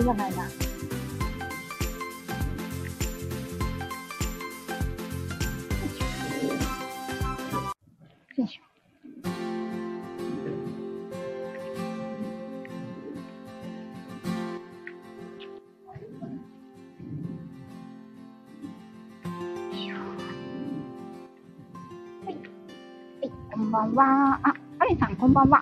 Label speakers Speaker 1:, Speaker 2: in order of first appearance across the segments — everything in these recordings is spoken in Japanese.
Speaker 1: りがないな。こんばんは。あ、カレさん、こんばんは。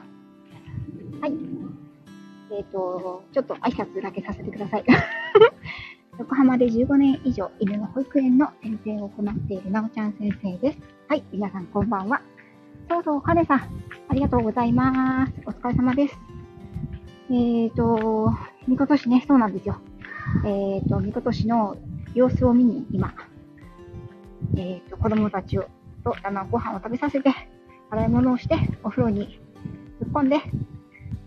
Speaker 1: えっ、と、ちょっと挨拶だけさせてください。横浜で15年以上犬の保育園の先生を行っているなおちゃん先生です。はい、皆さんこんばんは。そうそう、カレンさん、ありがとうございます。お疲れ様です。えっ、と、みことしね、そうなんですよ。えっ、と、みことしの様子を見に今、えっ、と、子供たちを、と、あの、ご飯を食べさせて、洗い物をして、お風呂に突っ込んで、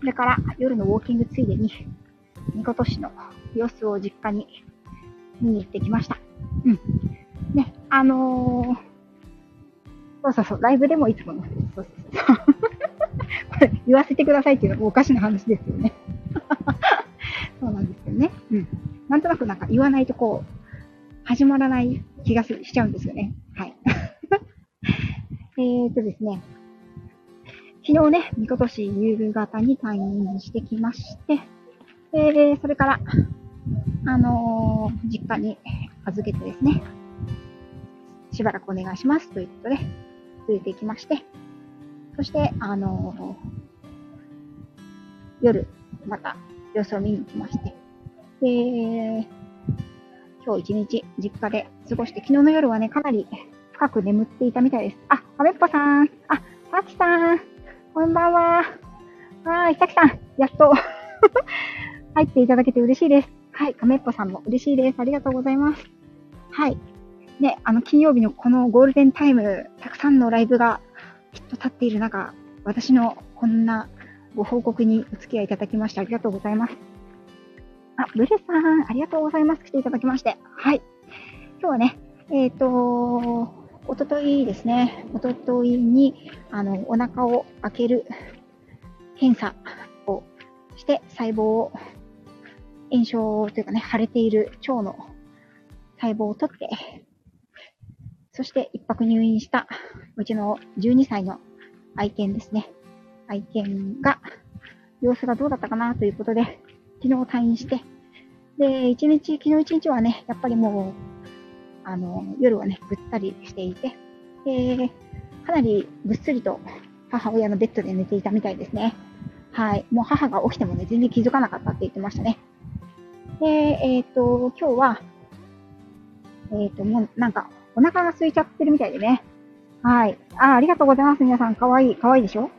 Speaker 1: それから夜のウォーキングついでに、みことしの様子を実家に見に行ってきました。うん。ね、あのー、そうそうそう、ライブでもいつもの、そうそうそう。これ、言わせてくださいっていうのもおかしな話ですよね。そうなんですよね。うん。なんとなくなんか言わないとこう、始まらない気がしちゃうんですよね。はい。えーとですね、昨日ね、みことし夕方に退院してきまして、で、それから、あのー実家に預けてですね、しばらくお願いしますということで、連れて行きまして、そして、あのー夜、また様子を見に行きまして、で、今日一日実家で過ごして、昨日の夜はね、かなり深く眠っていたみたいです。あ、アメッポさん、あ、さきさん、こんばんは。はーい、さきさん、やっと 入っていただけて嬉しいです。はい、亀っぽさんも嬉しいです。ありがとうございます。はい。ね、あの、金曜日のこのゴールデンタイム、たくさんのライブがきっと立っている中、私のこんなご報告にお付き合いいただきましてありがとうございます。あ、ブルさん、ありがとうございます。来ていただきまして。はい。今日はね、えっ、と、おとといですね、おとといに、あの、お腹を開ける検査をして、細胞を、炎症というかね、腫れている腸の細胞を取って、そして一泊入院したうちの12歳の愛犬ですね。愛犬が様子がどうだったかなということで、昨日退院して、で、一日、昨日一日はね、やっぱりもう、あの、夜はね、ぐったりしていて、で、かなりぐっすりと母親のベッドで寝ていたみたいですね。はい。もう母が起きてもね、全然気づかなかったって言ってましたね。で、えっ、と、今日は、えっ、と、もうなんか、お腹が空いちゃってるみたいでね。はい。あ、ありがとうございます。皆さん、かわいい。かわいいでしょ？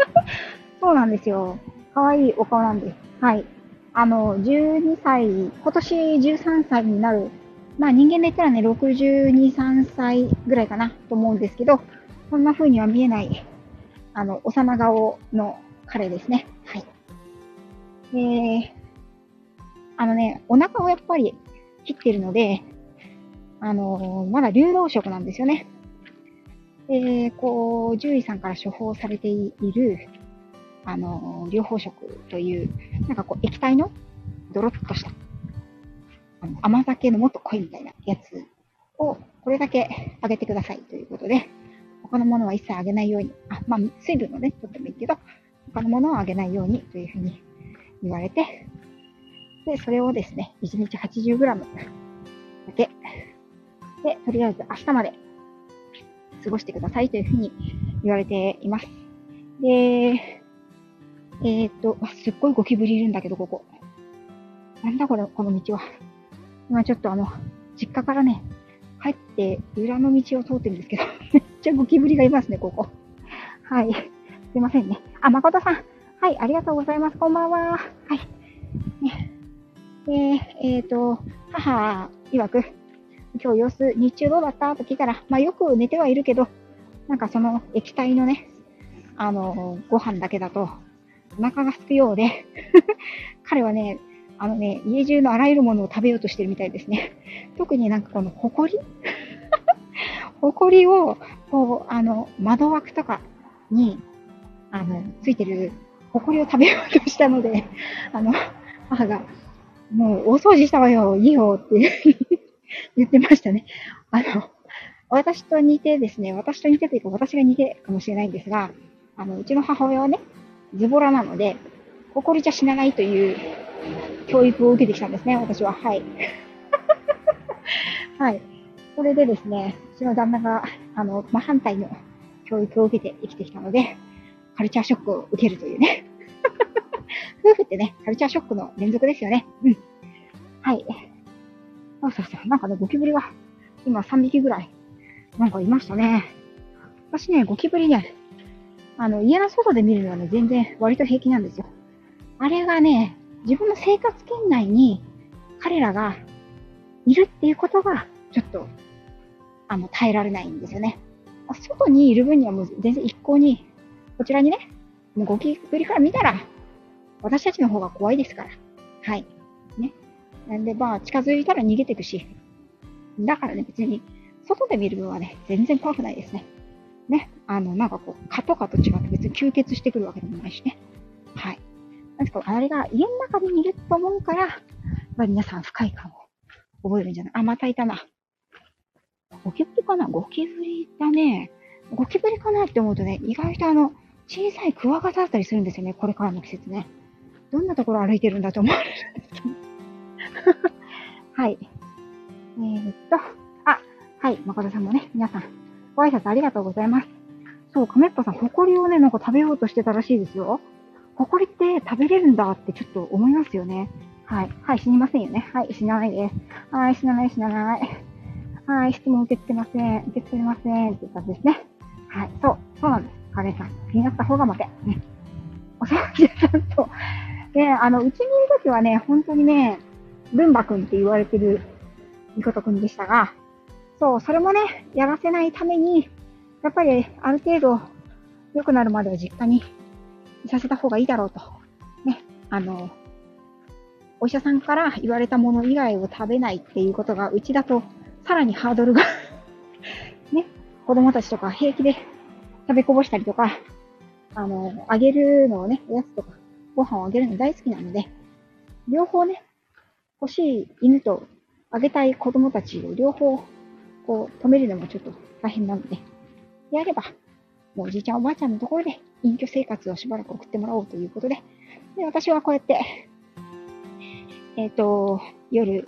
Speaker 1: そうなんですよ。かわいいお顔なんです。はい。あの、12歳、今年13歳になる。まあ人間で言ったらね、62、3歳ぐらいかなと思うんですけど、そんな風には見えない、あの、幼顔の彼ですね。はい。で、あのね、お腹をやっぱり切ってるので、あの、まだ流動食なんですよね。で、こう、獣医さんから処方されている、あの、療法食という、なんかこう、液体のドロッとした、あの甘酒のもっと濃いみたいなやつを、これだけあげてくださいということで、他のものは一切あげないように、あ、まあ、水分をね、とってもいいけど、他のものはあげないようにというふうに言われて、で、それをですね、1日 80g だけ、で、とりあえず明日まで過ごしてくださいというふうに言われています。で、えーっと、すっごいゴキブリいるんだけど、ここ。なんだこれ、この道は。今ちょっとあの、実家からね、帰って裏の道を通ってるんですけど、めっちゃゴキブリがいますね、ここ。はい。すいませんね。あ、誠さん。はい、ありがとうございます。こんばんは。はい。ね。で、えっ、と、母曰く、今日様子、日中どうだった？と聞いたら、まあよく寝てはいるけど、なんかその液体のね、あの、ご飯だけだと、お腹が空くようで、彼はね、あのね、家中のあらゆるものを食べようとしてるみたいですね。特になんかこのホコリホコリを、こう、あの、窓枠とかに、あの、ついてるホコリを食べようとしたので、あの、母が、もう、大掃除したわよ、いいよって 言ってましたね。あの、私と似てですね、私と似てというか私が似てかもしれないんですが、あの、うちの母親はね、ズボラなので、誇りじゃ死なないという教育を受けてきたんですね、私は。はい。はい。それでですね、うちの旦那が、あの、真反対の教育を受けて生きてきたので、カルチャーショックを受けるというね。夫婦ってね、カルチャーショックの連続ですよね。うん。はい。そうそうそう。なんかね、ゴキブリが、今3匹ぐらい、なんかいましたね。私ね、ゴキブリね、あの、家の外で見るのはね、全然割と平気なんですよ。あれがね、自分の生活圏内に彼らがいるっていうことが、ちょっと、あの、耐えられないんですよね。外にいる分にはもう全然一向に、こちらにね、もうゴキブリから見たら、私たちの方が怖いですから。はい。ね。なんで、まあ、近づいたら逃げていくし。だからね、別に、外で見る分はね、全然怖くないですね。ね。あの、なんかこう、蚊とかと違って別に吸血してくるわけでもないしね。はい。なんかあれが家の中にいると思うから、やっぱり皆さん不快感を覚えるんじゃない？あ、またいたな。ゴキブリかな？ゴキブリだね。ゴキブリかなって思うとね、意外とあの、小さいクワガタだったりするんですよね。これからの季節ね。どんなところ歩いてるんだと思われる？んですけど。はい。えー、っと、あ、はい、誠さんもね、皆さん、ご挨拶ありがとうございます。そう、亀っぽさん、ホコリをね、なんか食べようとしてたらしいですよ。ホコリって食べれるんだってちょっと思いますよね。はい。はい、死にませんよね。はい、死なないです。はい、死なない、死なない。はい、質問受け付けません。受け付けません。っていう感じですね。はい、そう、そうなんです。カレーさん。気になった方が待て。ね。お掃除屋さんと。で、あの、うちにいるときはね、本当にね、ルンバ君って言われてるみことくんでしたが、そう、それもね、やらせないために、やっぱりある程度良くなるまでは実家にさせた方がいいだろうと。ね、あの、お医者さんから言われたもの以外を食べないっていうことが、うちだとさらにハードルが ね、子供たちとか平気で食べこぼしたりとか、あの、あげるのをね、おやつとか、ご飯をあげるの大好きなので、両方ね、欲しい犬とあげたい子供たちを両方、こう、止めるのもちょっと大変なので、やれば、もうおじいちゃんおばあちゃんのところで隠居生活をしばらく送ってもらおうということで、で私はこうやって、えっ、ー、と、夜、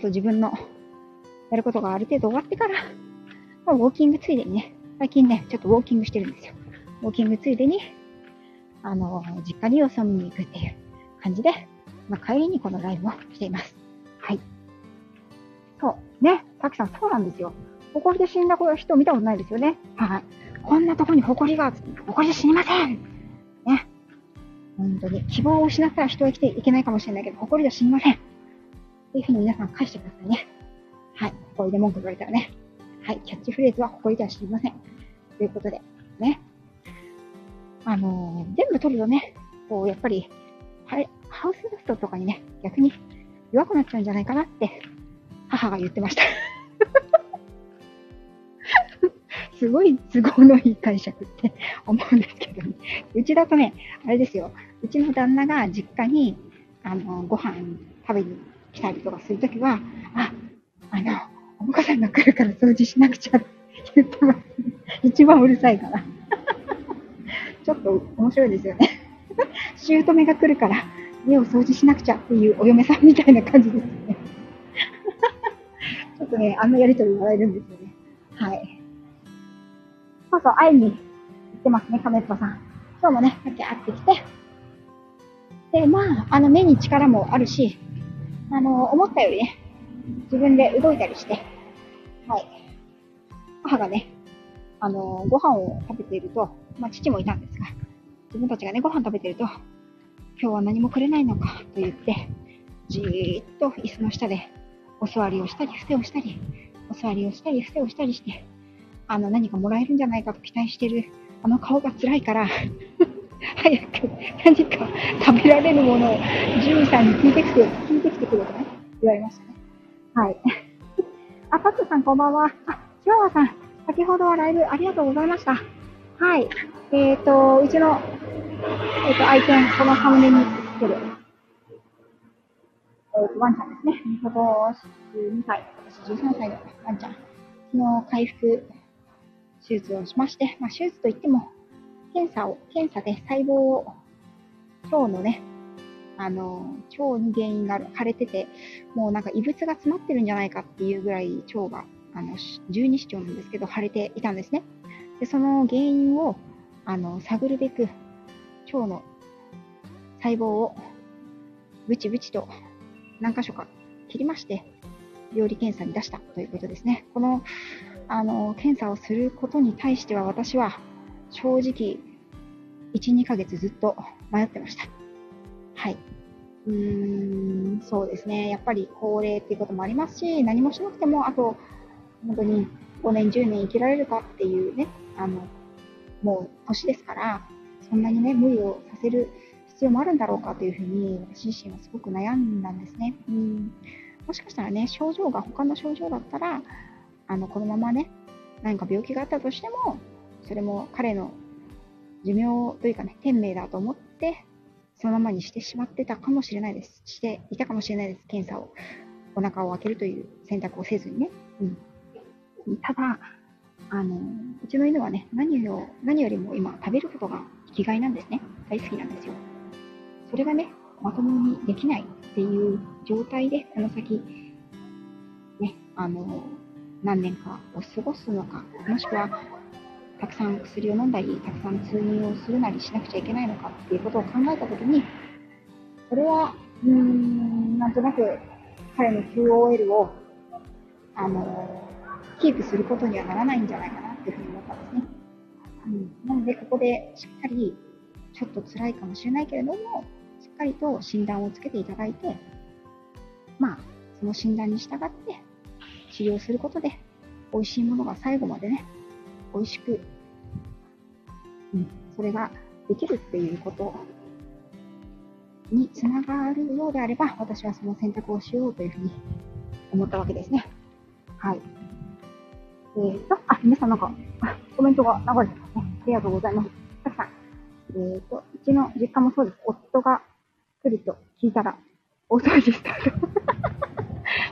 Speaker 1: そう自分のやることがある程度終わってから、まあ、ウォーキングついでにね、最近ね、ちょっとウォーキングしてるんですよ。ウォーキングついでに、あの、実家に様子を見に行くっていう感じで、まあ、帰りにこのライブをしています。はい。そう。ね。さきさん、そうなんですよ。埃で死んだ人見たことないですよね。はい。こんなとこに埃が、埃で死にませんね。本当に。希望を失ったら人は生きていけないかもしれないけど、埃では死にません。っていうふうに皆さん返してくださいね。はい。埃で文句言われたらね。はい。キャッチフレーズは埃では死にません。ということで、ね。あのー、全部取るとね、こう、やっぱり、はい、ハウスダストとかにね、逆に弱くなっちゃうんじゃないかなって、母が言ってましたすごい都合のいい解釈って思うんですけどね。うちだとね、あれですよ。うちの旦那が実家に、あの、ご飯食べに来たりとかするときは、あ、あの、お母さんが来るから掃除しなくちゃって言ってます。一番うるさいから。ちょっと面白いですよね。姑が来るから家を掃除しなくちゃっていうお嫁さんみたいな感じですね。ちょっとね、あんなやりとり笑えるんですよね。はい。そうそ、会いに行ってますね、亀っぽさん。今日もね、さっき会ってきて。で、まあ、あの目に力もあるし、あの、思ったよりね、自分で動いたりして、はい。母がね、あの、ご飯を食べていると、まあ、父もいたんですが、自分たちがね、ご飯食べてると、今日は何もくれないのかと言って、じーっと椅子の下でお座りをしたり、伏せをしたり、お座りをしたり、伏せをしたりして、あの、何かもらえるんじゃないかと期待してる、あの顔が辛いから 早く何か食べられるものを獣医さんに聞いてきて、聞いてきてくれとね、言われましたね。はい。あ、パックさんこんばんは。あ、チワワさん、先ほどはライブありがとうございました。はい。えっ、ー、と、うちの、えっ、ー、と、愛犬、このサムネにつける。えっー、ワンちゃんですね。今年2歳、今年13歳のワンちゃん。昨日回復手術をしまして、まあ、手術といっても、検査を、検査で細胞を、腸のね、あの、腸に原因がある、腫れてて、もうなんか異物が詰まってるんじゃないかっていうぐらい腸が、あの、十二指腸なんですけど、腫れていたんですね。で、その原因を、あの、探るべく、腸の細胞を、ブチブチと何箇所か切りまして、病理検査に出したということですね。この、あの、検査をすることに対しては私は正直、1、2ヶ月ずっと迷ってました。はい。うーん、そうですね。やっぱり高齢っていうこともありますし、何もしなくても、あと、本当に5年、10年生きられるかっていうね、あの、もう年ですから、そんなにね、無理をさせる必要もあるんだろうかというふうに、私自身はすごく悩んだんですね。うんもしかしたらね、症状が他の症状だったら、あの、このままね、何か病気があったとしても、それも彼の寿命というかね、天命だと思って、そのままにしてしまってたかもしれないです。していたかもしれないです。検査を、お腹を開けるという選択をせずにね。うん。ただ、あの、うちの犬はね、何を、何よりも今食べることが生きがいなんですね。大好きなんですよ。それがね、まともにできないっていう状態で、この先、ね、あの、何年かを過ごすのか、もしくは、たくさん薬を飲んだり、たくさん通院をするなりしなくちゃいけないのかっていうことを考えたときに、それは、うーん、なんとなく彼の QOL を、あの、キープすることにはならないんじゃないかなっていうふうに思ったんですね。うん、なので、ここでしっかり、ちょっと辛いかもしれないけれども、しっかりと診断をつけていただいて、まあ、その診断に従って治療することで、美味しいものが最後までね、美味しく、うん、それができるっていうことにつながるようであれば、私はその選択をしようというふうに思ったわけですね。はい。えーと、あ、皆さんなんか、コメントが流れてますね。ありがとうございます。たくさん。えーと、うちの実家もそうです。夫が来ると聞いたら、大騒ぎしたと。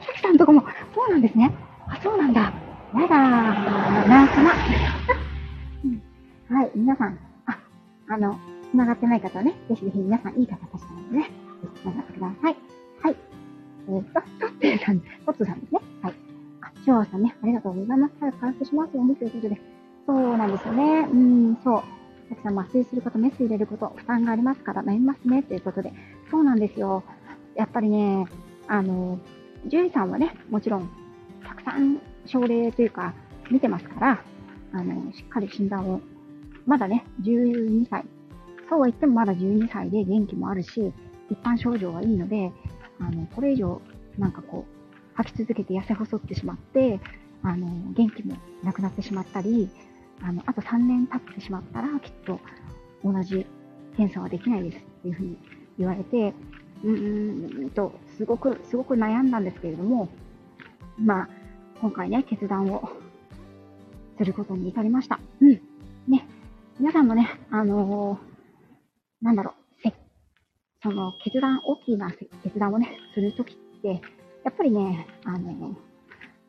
Speaker 1: さきさんとこも、そうなんですね。あ、そうなんだ。やだー。なさま。はい、皆さん、あ、あの、繋がってない方はね、ぜひぜひ皆さんいい方たちなのでね、ぜひ繋がってください。はい。えー、と、トッテーさん、トッツさんですね。はい。あ、ショーさんね、ありがとうございます。早く回復しますようにということで。そうなんですよね。うん、そう。たくさん麻酔すること、メス入れること、負担がありますから悩みますね、ということで。そうなんですよ。やっぱりね、あの、獣医さんはね、もちろん、さん症例というか、見てますから、あの、しっかり診断を、まだね、12歳。そうは言ってもまだ12歳で元気もあるし、一般症状はいいので、あの、これ以上、なんかこう、吐き続けて痩せ細ってしまって、あの、元気もなくなってしまったり、あの、あと3年経ってしまったら、きっと同じ検査はできないですっていうふうに言われて、うーんと、すごく、すごく悩んだんですけれども、まあ、今回ね、決断をすることに至りました。うん。ね。皆さんもね、あのー、なんだろう、その、決断、大きな決断をね、するときって、やっぱりね、あのー、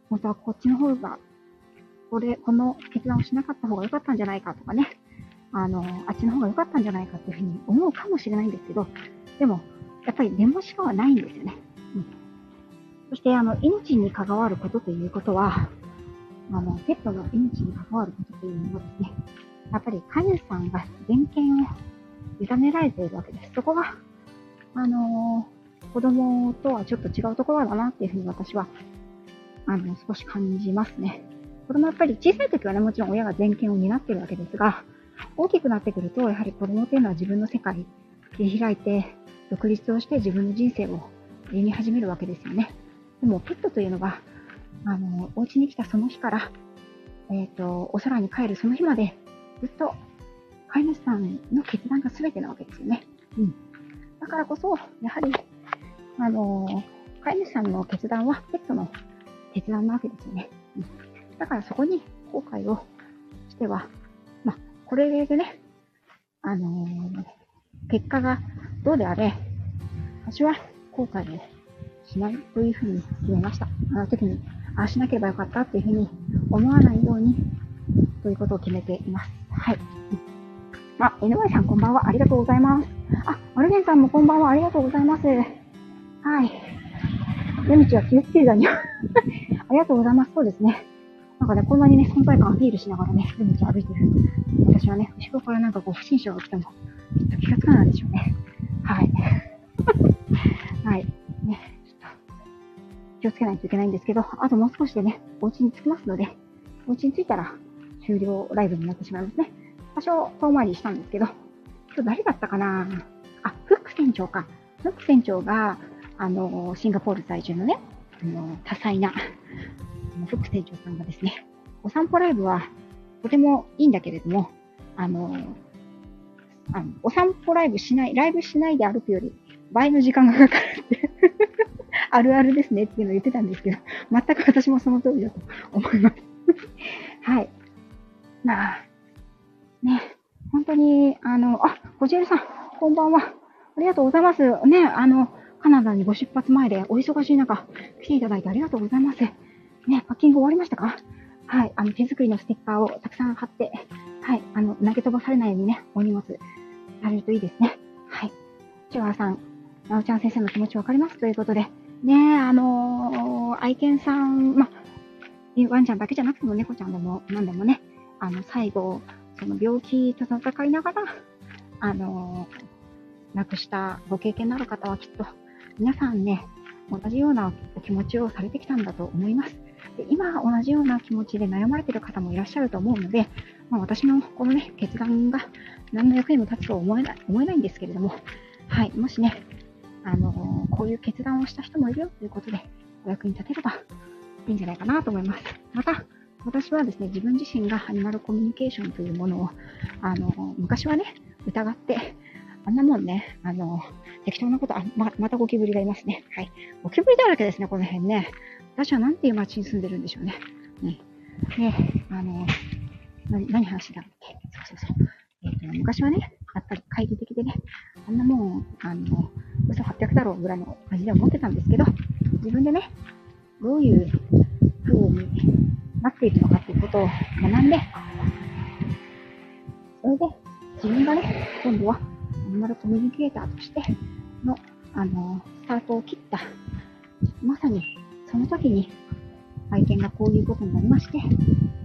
Speaker 1: 本当はこっちの方がこれ、この決断をしなかった方が良かったんじゃないかとかね、あの、あっちの方が良かったんじゃないかっていうふうに思うかもしれないんですけど、でも、やっぱり根もしかはないんですよね。そして、あの、命に関わることということは、あの、ペットの命に関わることというのはですね、やっぱり飼い主さんが全権を委ねられているわけです。そこが、あの子供とはちょっと違うところだなっていうふうに私は、あの、少し感じますね。子供やっぱり小さい時はね、もちろん親が全権を担っているわけですが、大きくなってくると、やはり子供っていうのは自分の世界、切り開いて、独立をして自分の人生を歩み始めるわけですよね。でも、ペットというのは、あの、お家に来たその日から、えっ、ー、と、お空に帰るその日まで、ずっと、飼い主さんの決断が全てなわけですよね。うん。だからこそ、やはり、あの、飼い主さんの決断はペットの決断なわけですよね。うんだからそこに後悔をしては、まあ、これでね、あのー、結果がどうであれ、私は後悔をしないというふうに決めました。あの時に、ああしなければよかったというふうに思わないようにということを決めています。はい。あ、井上さんこんばんは。ありがとうございます。あ、マルゲンさんもこんばんは。ありがとうございます。はい。夜道は気をつけるだに ありがとうございます。そうですね。なんかね、こんなにね、存在感アピールしながらね、夜道歩いてる。私はね、後ろからなんかこう、不審者が来ても、きっと気がつかないでしょうね。はい。はい。気をつけないといけないんですけど、あともう少しでね、お家に着きますので、お家に着いたら終了ライブになってしまいますね。多少遠回りしたんですけど、今日誰だったかな？あ、フック船長か。フック船長が、あの、シンガポール在住のね、あの、多彩な、フック船長さんがですね、お散歩ライブはとてもいいんだけれども、あの、あのお散歩ライブしない、ライブしないで歩くより倍の時間がかかるってあるあるですねっていうのを言ってたんですけど、全く私もその通りだと思います はい。まあ、ね、本当に、あの、あ、こじるさん、こんばんは。ありがとうございます。ね、あの、カナダにご出発前でお忙しい中、来ていただいてありがとうございます。ね、パッキング終わりましたか？はい、あの、手作りのステッカーをたくさん貼って、はい、あの、投げ飛ばされないようにね、お荷物されるといいですね。はい。千原さん、なおちゃん先生の気持ちわかります？ということで、ねあのー、愛犬さん、まワンちゃんだけじゃなくても猫ちゃんでも何でもね、あの、最後、その病気と戦いながら、あのー、亡くしたご経験のある方はきっと、皆さんね、同じようなお気持ちをされてきたんだと思います。で今、同じような気持ちで悩まれている方もいらっしゃると思うので、まあ、私のこのね、決断が何の役にも立つとは思えない思えないんですけれども、はい、もしね、あの、こういう決断をした人もいるよということで、お役に立てればいいんじゃないかなと思います。また、私はですね、自分自身がアニマルコミュニケーションというものを、あの、昔はね、疑って、あんなもんね、あの、適当なこと、あ、ま、またゴキブリがいますね。はい。ゴキブリだらけですね、この辺ね。私はなんていう街に住んでるんでしょうね。ね。ね、あの、何、話だっけ？そうそうそう。えっ、ー、と、昔はね、やっぱり懐疑的でね、あんなもん、あの、嘘800だろうぐらいの感じで思ってたんですけど、自分でね、どういう風になっていくのかっていうことを学んで、それで自分がね、今度はアニマルコミュニケーターとしての、あの、スタートを切った、まさにその時に愛犬がこういうことになりまして、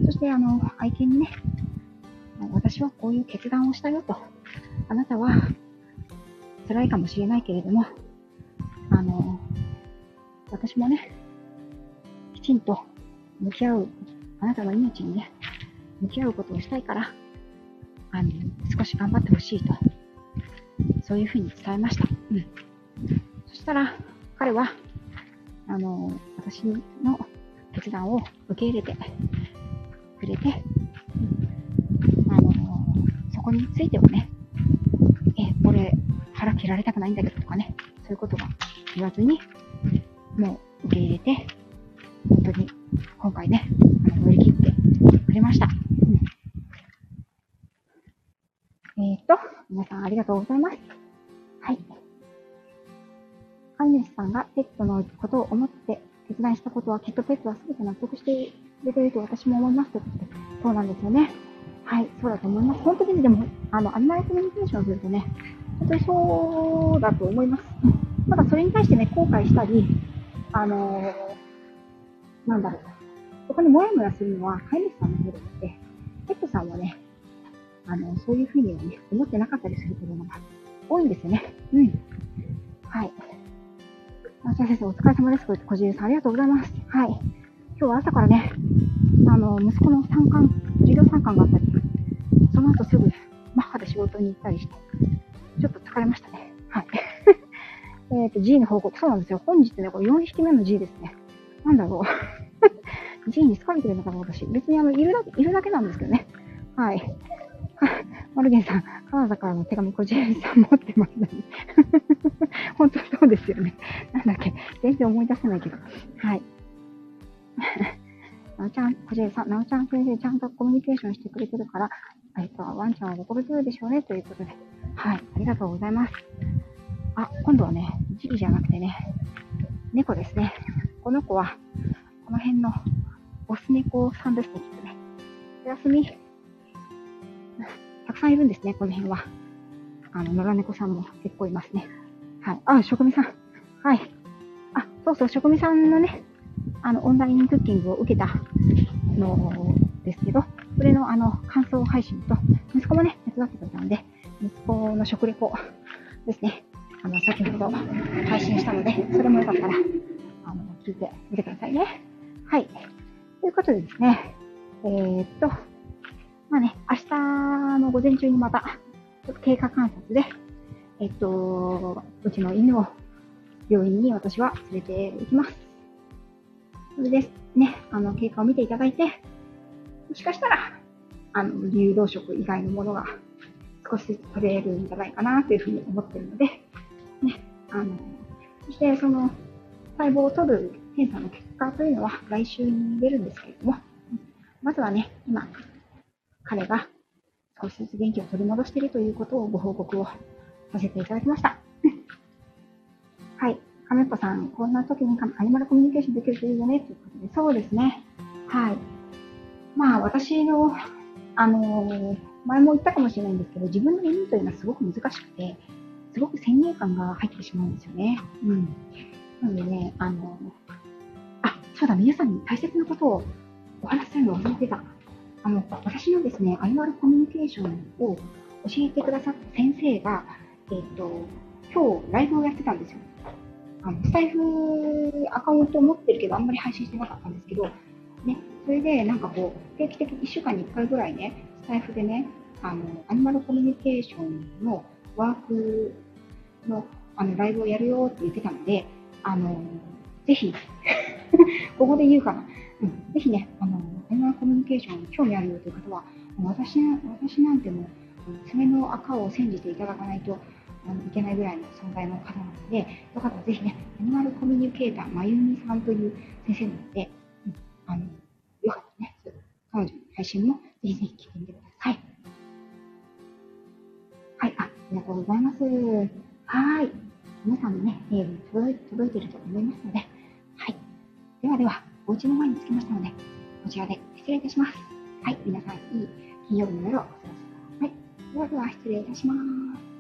Speaker 1: そしてあの、愛犬にね、私はこういう決断をしたよと、あなたは辛いかもしれないけれども、あの、私もね、きちんと向き合う、あなたの命にね、向き合うことをしたいから、あの、少し頑張ってほしいと、そういうふうに伝えました。うん。そしたら、彼は、あの、私の決断を受け入れてくれて、ここについてはね、え、俺、腹切られたくないんだけどとかね、そういうことは言わずに、もう受け入れて、本当に今回ね、乗り切ってくれました。うん、えっ、と、皆さんありがとうございます。はい。飼い主さんがペットのことを思って決断したことは、きっとペットは全て納得してくれていると私も思います、そうなんですよね。はい、そうだと思います。本当にでも、あの、アニマルコミュニケーションするとね、本当にそうだと思います。ただそれに対してね、後悔したり、あのー、なんだろう。そこにもやもやするのは飼い主さんの方であって、ペットさんはね、あの、そういうふうにはね、思ってなかったりすることが多いんですよね。うん。はい。あ、先生、お疲れ様です。小じさん、ありがとうございます。はい。今日は朝からね、あの、息子の参観、授業参観があったり、の後すぐ、マッハで仕事に行ったりして、ちょっと疲れましたね。はい。えっと、G の報告。そうなんですよ。本日ね、これ4匹目の G ですね。なんだろう。G に好かれてるのかな、私。別にあの、いるだけ、いるだけなんですけどね。はい。マルゲンさん、カナダからの手紙、こじえさん持ってますね。本当そうですよね。なんだっけ。全然思い出せないけど。はい。なおちゃん、こじえさん、なおちゃん先生、ちゃんとコミュニケーションしてくれてるから、えっと、ワンちゃんは喜び強いでしょうね、ということで。はい。ありがとうございます。あ、今度はね、G じゃなくてね、猫ですね。この子は、この辺のオス猫さんですね、きっとね。おやすみ。たくさんいるんですね、この辺は。あの、野良猫さんも結構いますね。はい。あ、職味さん。はい。あ、そうそう、職味さんのね、あの、オンラインクッキングを受けたのですけど、それのあの、感想配信と、息子もね、手伝ってくれたので、息子の食レポですね。あの、先ほど配信したので、それもよかったら、あの、聞いてみてくださいね。はい。ということでですね、えー、っと、まあね、明日の午前中にまた、経過観察で、えっと、うちの犬を病院に私は連れて行きます。それですね、あの、経過を見ていただいて、もしかしたら、あの、流動食以外のものが少しずつ取れるんじゃないかなというふうに思ってるので、ね、あの、そしてその細胞を取る検査の結果というのは来週に出るんですけれども、まずはね、今、彼が少しずつ元気を取り戻しているということをご報告をさせていただきました。はい。亀っぽさん、こんな時にアニマルコミュニケーションできるといいよね、ということで、そうですね。はい。まあ、私の、あの、前も言ったかもしれないんですけど、自分の犬というのはすごく難しくて、すごく先入観が入ってしまうんですよね。うん。なのでね、あの、あ、そうだ、皆さんに大切なことをお話しするのを忘れてた。あの、私のですね、アニマルコミュニケーションを教えてくださった先生が、えっ、ー、と、今日ライブをやってたんですよ。あのスタイフアカウントを持ってるけど、あんまり配信してなかったんですけど、ね、それでなんかこう、定期的に1週間に1回ぐらいね、スタイフでね、あの、アニマルコミュニケーションのワークのあのライブをやるよって言ってたので、あの、ぜひ ここで言うかな。うん、ぜひね、あの、アニマルコミュニケーション興味あるよという方は、私私なんても爪の赤を煎じていただかないといけないぐらいの存在の方なので、よかったらぜひね、アニマルコミュニケーター、まゆみさんという先生なので、うん、あの、ね、彼女の配信もぜひぜひ聞いてみてください。はい、あ、ありがとうございます。はい。皆さんのね、メール届届いていると思いますので、はい。ではでは、お家の前に着きましたので、こちらで失礼いたします。はい、皆さん、いい金曜日の夜をお過ごしください。ではでは、失礼いたします。